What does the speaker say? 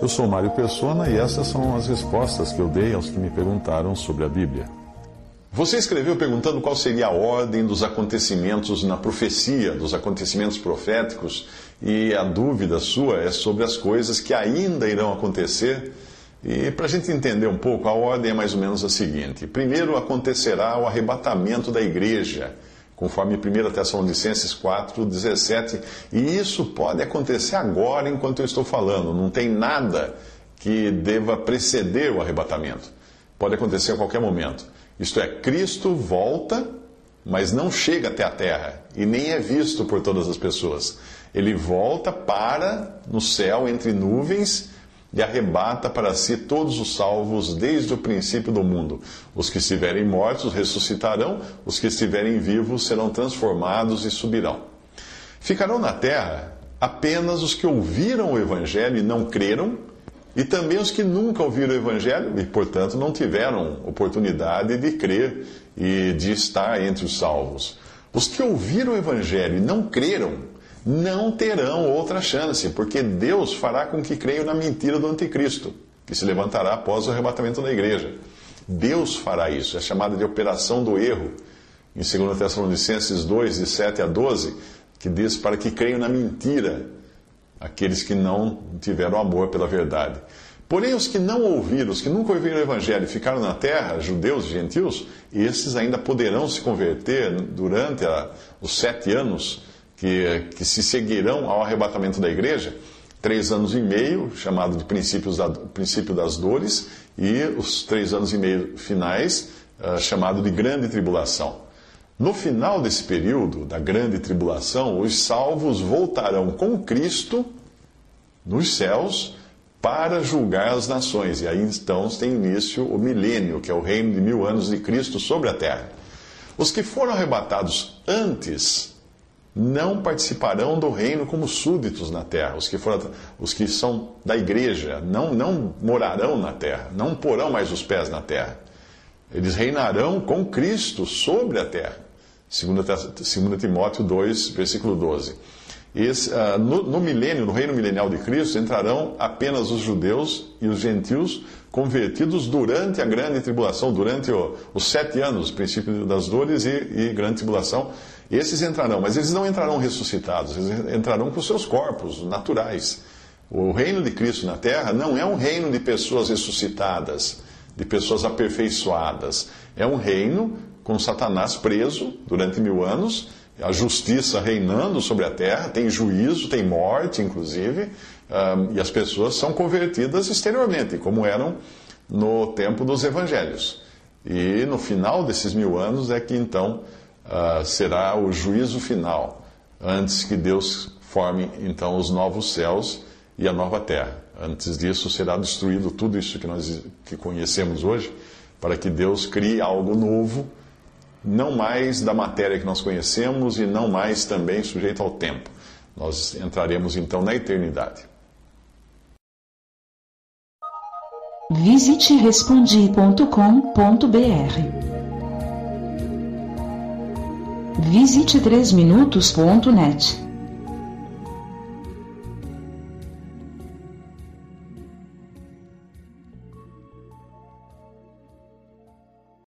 Eu sou Mário Persona e essas são as respostas que eu dei aos que me perguntaram sobre a Bíblia. Você escreveu perguntando qual seria a ordem dos acontecimentos na profecia, dos acontecimentos proféticos, e a dúvida sua é sobre as coisas que ainda irão acontecer. E para a gente entender um pouco, a ordem é mais ou menos a seguinte: primeiro acontecerá o arrebatamento da igreja, conforme 1 Tessalonicenses 4, 17, e isso pode acontecer agora enquanto eu estou falando, não tem nada que deva preceder o arrebatamento. Pode acontecer a qualquer momento. Isto é, Cristo volta, mas não chega até a terra e nem é visto por todas as pessoas. Ele volta para no céu entre nuvens e arrebata para si todos os salvos desde o princípio do mundo. Os que estiverem mortos ressuscitarão, os que estiverem vivos serão transformados e subirão. Ficarão na terra apenas os que ouviram o evangelho e não creram e também os que nunca ouviram o Evangelho e, portanto, não tiveram oportunidade de crer e de estar entre os salvos. Os que ouviram o Evangelho e não creram, não terão outra chance, porque Deus fará com que creiam na mentira do Anticristo, que se levantará após o arrebatamento da igreja. Deus fará isso, é chamada de operação do erro. Em 2 Tessalonicenses 2, de 7 a 12, que diz para que creiam na mentira aqueles que não tiveram amor pela verdade. Porém, os que não ouviram, os que nunca ouviram o Evangelho e ficaram na terra, judeus e gentios, esses ainda poderão se converter durante a, os sete anos que, que se seguirão ao arrebatamento da igreja, três anos e meio, chamado de princípios da, princípio das dores, e os três anos e meio finais, uh, chamado de grande tribulação. No final desse período da grande tribulação, os salvos voltarão com Cristo nos céus para julgar as nações. E aí então tem início o milênio, que é o reino de mil anos de Cristo sobre a terra. Os que foram arrebatados antes não participarão do reino como súditos na terra. Os que, foram, os que são da igreja não, não morarão na terra, não porão mais os pés na terra. Eles reinarão com Cristo sobre a terra. 2 Timóteo 2, versículo 12. Esse, uh, no, no milênio, no reino milenial de Cristo, entrarão apenas os judeus e os gentios convertidos durante a grande tribulação, durante o, os sete anos, princípio das dores e, e grande tribulação. Esses entrarão, mas eles não entrarão ressuscitados, eles entrarão com seus corpos naturais. O reino de Cristo na terra não é um reino de pessoas ressuscitadas, de pessoas aperfeiçoadas. É um reino com Satanás preso durante mil anos, a justiça reinando sobre a terra, tem juízo, tem morte, inclusive, e as pessoas são convertidas exteriormente, como eram no tempo dos evangelhos. E no final desses mil anos é que então uh, será o juízo final, antes que Deus forme então os novos céus e a nova terra. Antes disso será destruído tudo isso que nós que conhecemos hoje, para que Deus crie algo novo não mais da matéria que nós conhecemos e não mais também sujeito ao tempo. Nós entraremos então na eternidade. Visite respondi.com.br. Visite 3minutos.net.